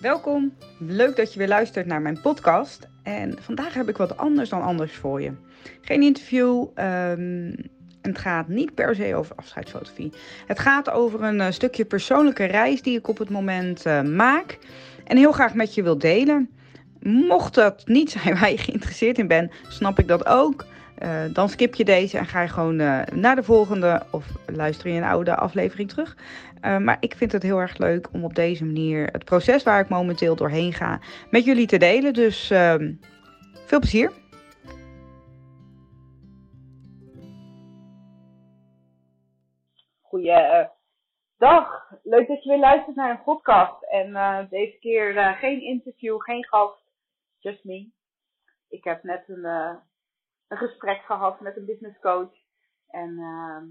Welkom, leuk dat je weer luistert naar mijn podcast. En vandaag heb ik wat anders dan anders voor je. Geen interview, um, het gaat niet per se over afscheidsfotografie. Het gaat over een uh, stukje persoonlijke reis die ik op het moment uh, maak en heel graag met je wil delen. Mocht dat niet zijn waar je geïnteresseerd in bent, snap ik dat ook. Uh, dan skip je deze en ga je gewoon uh, naar de volgende of luister je een oude aflevering terug. Uh, maar ik vind het heel erg leuk om op deze manier het proces waar ik momenteel doorheen ga met jullie te delen. Dus ehm, veel plezier. Goeiedag, leuk dat je weer luistert naar een podcast. En deze keer geen interview, geen gast, just me. Ik heb net een een gesprek gehad met een business coach. En uh,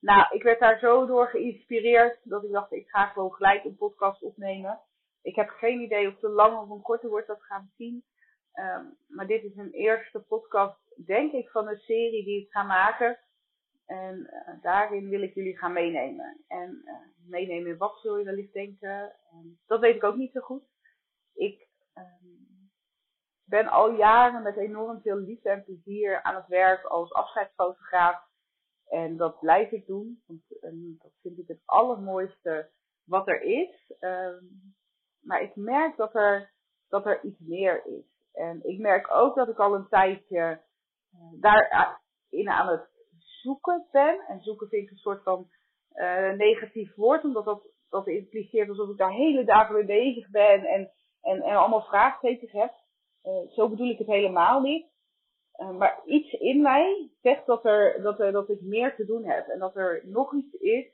nou, ik werd daar zo door geïnspireerd dat ik dacht, ik ga gewoon gelijk een podcast opnemen. Ik heb geen idee of een lange of een korte wordt, dat gaan we zien. Um, maar dit is een eerste podcast, denk ik, van een serie die ik ga maken. En uh, daarin wil ik jullie gaan meenemen. En uh, meenemen in wat zul je wellicht denken. Um, dat weet ik ook niet zo goed. Ik um, ben al jaren met enorm veel liefde en plezier aan het werk als afscheidsfotograaf. En dat blijf ik doen. Want um, dat vind ik het allermooiste wat er is. Um, maar ik merk dat er, dat er iets meer is. En ik merk ook dat ik al een tijdje uh, daarin aan het zoeken ben. En zoeken vind ik een soort van uh, negatief woord, omdat dat, dat impliceert alsof ik daar hele dagen mee bezig ben en, en, en allemaal vraagtekens heb. Uh, zo bedoel ik het helemaal niet. Uh, maar iets in mij zegt dat, er, dat, er, dat ik meer te doen heb. En dat er nog iets is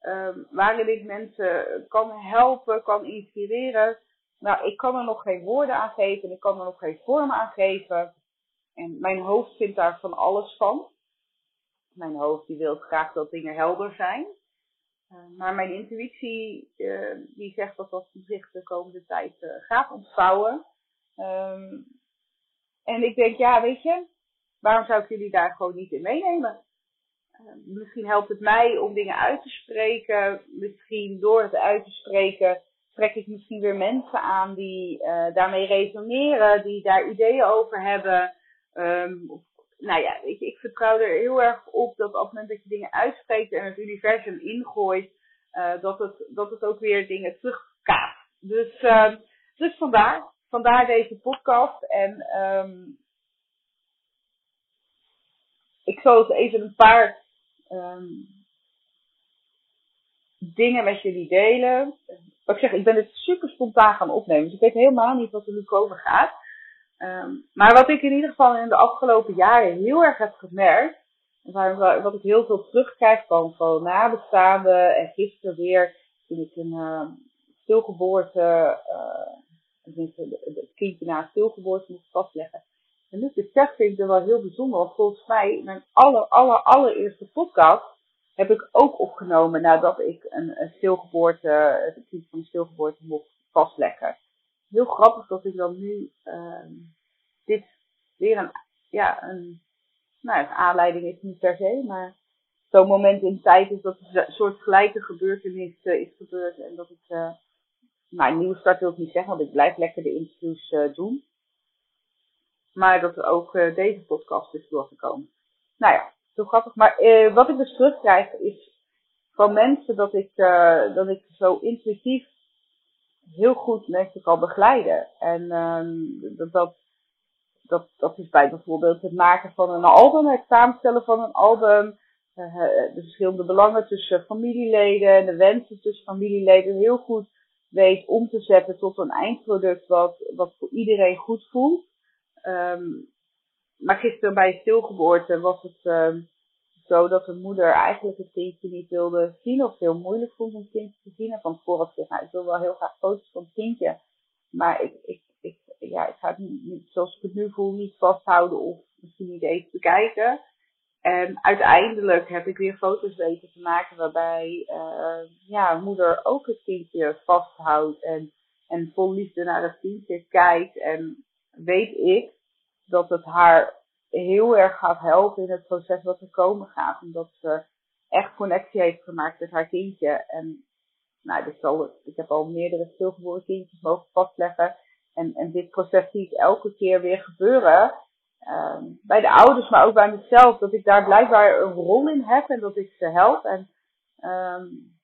um, waarin ik mensen kan helpen, kan inspireren. Nou, ik kan er nog geen woorden aan geven. Ik kan er nog geen vorm aan geven. En mijn hoofd vindt daar van alles van. Mijn hoofd die wil graag dat dingen helder zijn. Uh, maar mijn intuïtie die zegt dat dat zich de komende tijd gaat ontvouwen. Um, en ik denk, ja, weet je, waarom zou ik jullie daar gewoon niet in meenemen? Uh, misschien helpt het mij om dingen uit te spreken. Misschien door het uit te spreken trek ik misschien weer mensen aan die uh, daarmee resoneren, die daar ideeën over hebben. Of, nou ja, ik, ik vertrouw er heel erg op dat op het moment dat je dingen uitspreekt en het universum ingooit, uh, dat, het, dat het ook weer dingen terugkaapt. Dus, dus vandaar vandaar deze podcast. En um, ik zal even een paar um, dingen met jullie delen. Wat ik zeg, ik ben het super spontaan gaan opnemen. Dus ik weet helemaal niet wat er nu komen gaat. Um, maar wat ik in ieder geval in de afgelopen jaren heel erg heb gemerkt. Wat ik heel veel terugkrijg van, van nabestaanden. En gisteren weer toen ik een uh, stilgeboorte uh, het kindje na stilgeboorte moet vastleggen. En nu besef vind ik wel heel bijzonder, want volgens mij, mijn aller, aller, allereerste podcast heb ik ook opgenomen nadat ik een, een stilgeboorte, het kind van een stilgeboorte mocht vastleggen. Heel grappig dat ik dan nu uh, dit weer een, ja, een, nou, een aanleiding is niet per se, maar zo'n moment in tijd is dat een soort gelijke gebeurtenis uh, is gebeurd en dat ik uh, nou, nieuwe start wil ik niet zeggen, want ik blijf lekker de interviews uh, doen. Maar dat er ook uh, deze podcast is doorgekomen. Nou ja, zo grappig. Maar uh, wat ik dus terugkrijg is van mensen dat ik, dat ik zo intuïtief heel goed mensen kan begeleiden. En ehm, dat, dat, dat, dat is bij bijvoorbeeld het maken van een album, het samenstellen van een album. de verschillende belangen tussen familieleden en de wensen tussen familieleden heel goed weet om te zetten tot een eindproduct wat, wat voor iedereen goed voelt. Um, maar gisteren bij stilgeboorte was het um, zo dat de moeder eigenlijk het kindje niet wilde zien of heel moeilijk vond om het kindje te zien. En van tevoren had gezegd, nou, ik wil wel heel graag foto's van het kindje. Maar ik, ik, ik, ja, ik ga het niet, zoals ik het nu voel niet vasthouden of misschien niet eens bekijken. En uiteindelijk heb ik weer foto's weten te maken waarbij uh, ja, moeder ook het kindje vasthoudt en, en vol liefde naar het kindje kijkt. En weet ik dat het haar heel erg gaat helpen in het proces wat er komen gaat. Omdat ze echt connectie heeft gemaakt met haar kindje. En nou, dus al, ik heb al meerdere stilgeboren kindjes mogen vastleggen. En, en dit proces zie ik elke keer weer gebeuren. Ehm, bij de ouders, maar ook bij mezelf. Dat ik daar blijkbaar een rol in heb en dat ik ze help. En, um,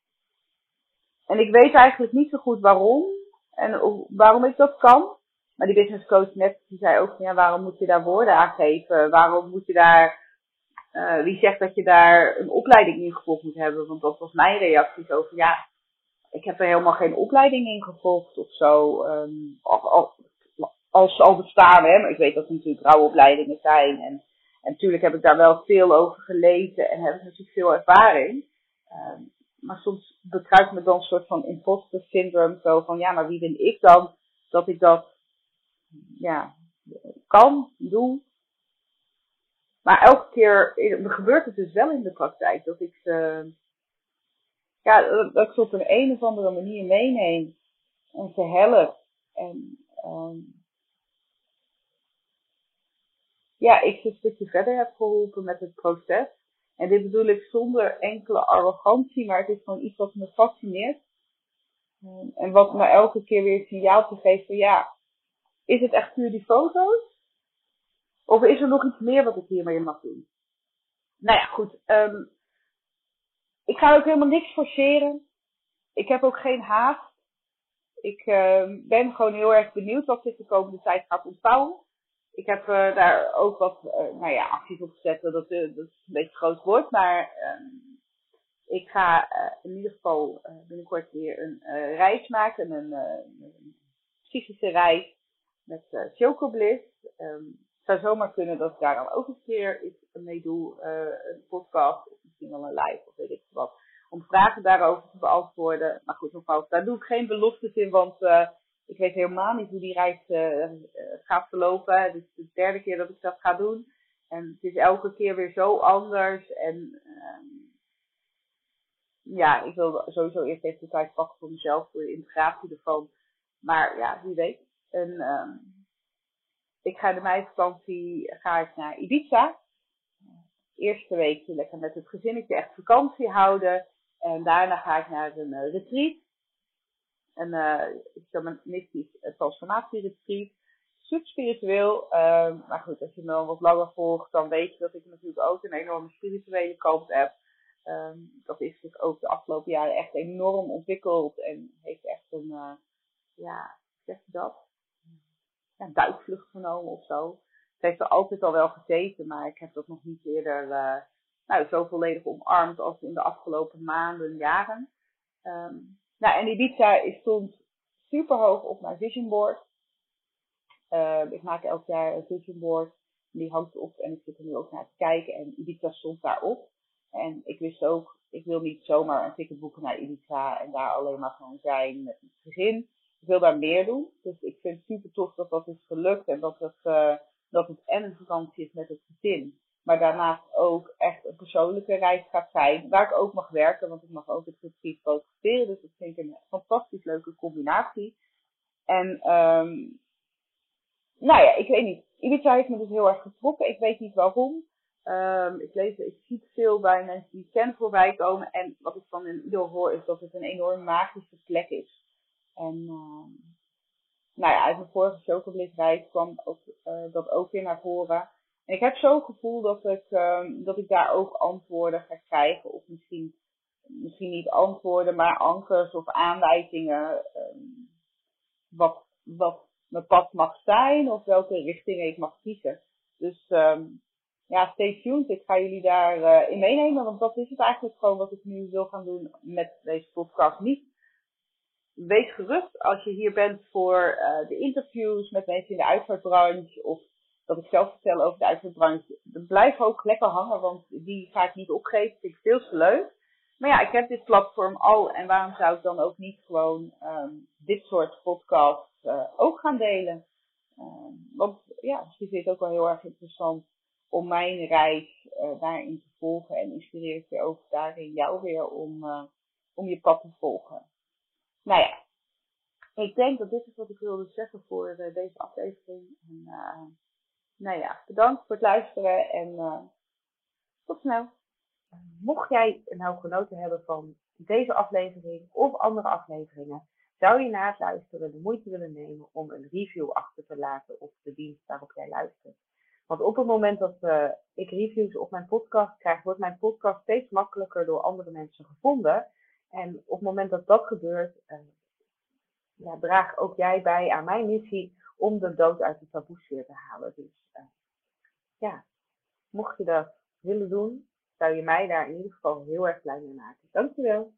en ik weet eigenlijk niet zo goed waarom. En waarom ik dat kan. Maar die business coach net, die zei ook, ja, waarom moet je daar woorden aan geven? Waarom moet je daar, uh, wie zegt dat je daar een opleiding in gevolgd moet hebben? Want dat was mijn reactie van, ja, ik heb er helemaal geen opleiding in gevolgd of zo. Um, als ze al bestaan, hè. Maar ik weet dat er natuurlijk rouwopleidingen zijn. En, en natuurlijk heb ik daar wel veel over gelezen en heb ik natuurlijk veel ervaring. Um, maar soms bekruipt me dan een soort van imposter syndrome. Zo van, ja, maar wie ben ik dan dat ik dat, ja, kan, doe. Maar elke keer gebeurt het dus wel in de praktijk. Dat ik ze, ja, dat ik ze op een, een of andere manier meeneem. En ze help. En, um, ja, ik ze een stukje verder heb geholpen met het proces. En dit bedoel ik zonder enkele arrogantie, maar het is gewoon iets wat me fascineert. Ehm, en wat me elke keer weer het signaal geven van ja, is het echt puur die foto's? Of is er nog iets meer wat ik hiermee mag doen? Nou ja, goed. Um, ik ga ook helemaal niks forceren. Ik heb ook geen haast. Ik uh, ben gewoon heel erg benieuwd wat zich de komende tijd gaat ontvouwen. Ik heb uh, daar ook wat uh, nou ja, acties op gezet. Dat, dat, dat is een beetje groot woord. Maar um, ik ga in ieder geval binnenkort weer een reis maken. Een, psychische reis met uh, Chocobliss. Um, het zou zomaar kunnen dat ik daar dan ook een keer iets mee doe. een podcast of misschien wel een live of weet ik wat. Om vragen daarover te beantwoorden. Maar goed, nogmaals, daar doe ik geen beloftes in. Want ik weet helemaal niet hoe die reis uh, gaat verlopen. Het is de derde keer dat ik dat ga doen. En het is elke keer weer zo anders. En um, ja, ik wil sowieso eerst even de tijd pakken voor mezelf, voor de integratie ervan. Maar ja, wie weet. En, um, ik ga de meivakantie ga ik naar Ibiza. Eerste weekje lekker met het gezinnetje echt vakantie houden. En daarna ga ik naar een uh, retreat een uh, shamanistisch transformatieretreat. Super spiritueel. Uh, maar goed, als je me al wat langer volgt, dan weet je dat ik natuurlijk ook een enorme spirituele kant heb. Um, dat is zich ook de afgelopen jaren echt enorm ontwikkeld en heeft echt een, uh, ja, zeg je dat? Duikvlucht genomen of zo. Het heeft er altijd al wel gezeten, maar ik heb dat nog niet eerder uh, nou, zo volledig omarmd als in de afgelopen maanden, jaren. Um, nou, en Ibiza stond super hoog op mijn vision board. Uh, ik maak elk jaar een vision board. Die hangt op en ik zit er nu ook naar te kijken. En Ibiza stond daarop. En ik wist ook, ik wil niet zomaar een ticket boeken naar Ibiza en daar alleen maar gewoon zijn met het gezin. Ik wil daar meer doen. Dus ik vind het super tof dat dat is gelukt en dat het, uh, dat het en een vakantie is met het gezin. Maar daarnaast ook echt een persoonlijke reis gaat zijn. Waar ik ook mag werken, want ik mag ook het retreat fotograferen. Dus dat vind ik een fantastisch leuke combinatie. En um, nou ja, ik weet niet. Ibiza heeft me dus heel erg getrokken. Ik weet niet waarom. Um, ik lees, ik zie veel bij mensen die ken voorbij komen. En wat ik van in ieder hoor is dat het een enorm magische plek is. En um, nou ja, uit mijn vorige chocobliss kwam ook, uh, dat ook weer naar voren. Ik heb zo'n gevoel dat ik, um, dat ik daar ook antwoorden ga krijgen. Of misschien, misschien niet antwoorden, maar ankers of aanwijzingen. Um, wat, wat mijn pad mag zijn of welke richtingen ik mag kiezen. Dus um, ja, stay tuned. Ik ga jullie daar uh, in meenemen. Want dat is het eigenlijk gewoon wat ik nu wil gaan doen met deze podcast. Niet wees gerust als je hier bent voor uh, de interviews met mensen in de uitvaartbranche of dat ik zelf vertel over de uitvoerbranche. Blijf ook lekker hangen, want die ga ik niet opgeven. Vind ik veel te leuk. Maar ja, ik heb dit platform al en waarom zou ik dan ook niet gewoon um, dit soort podcasts uh, ook gaan delen? Um, want ja, misschien vind je het ook wel heel erg interessant om mijn reis uh, daarin te volgen en inspireer ik je ook daarin jou weer om, uh, om je pad te volgen. Nou ja, ik denk dat dit is wat ik wilde zeggen voor deze aflevering. En, nou ja, bedankt voor het luisteren en uh, tot snel. mocht jij nou genoten hebben van deze aflevering of andere afleveringen, zou je na het luisteren de moeite willen nemen om een review achter te laten op de dienst waarop jij luistert. Want op het moment dat uh, ik reviews op mijn podcast krijg, wordt mijn podcast steeds makkelijker door andere mensen gevonden. En op het moment dat dat gebeurt, ja, draag ook jij bij aan mijn missie om de dood uit de taboesfeer te halen. Dus uh, ja, mocht je dat willen doen, zou je mij daar in ieder geval heel erg blij mee maken. Dankjewel.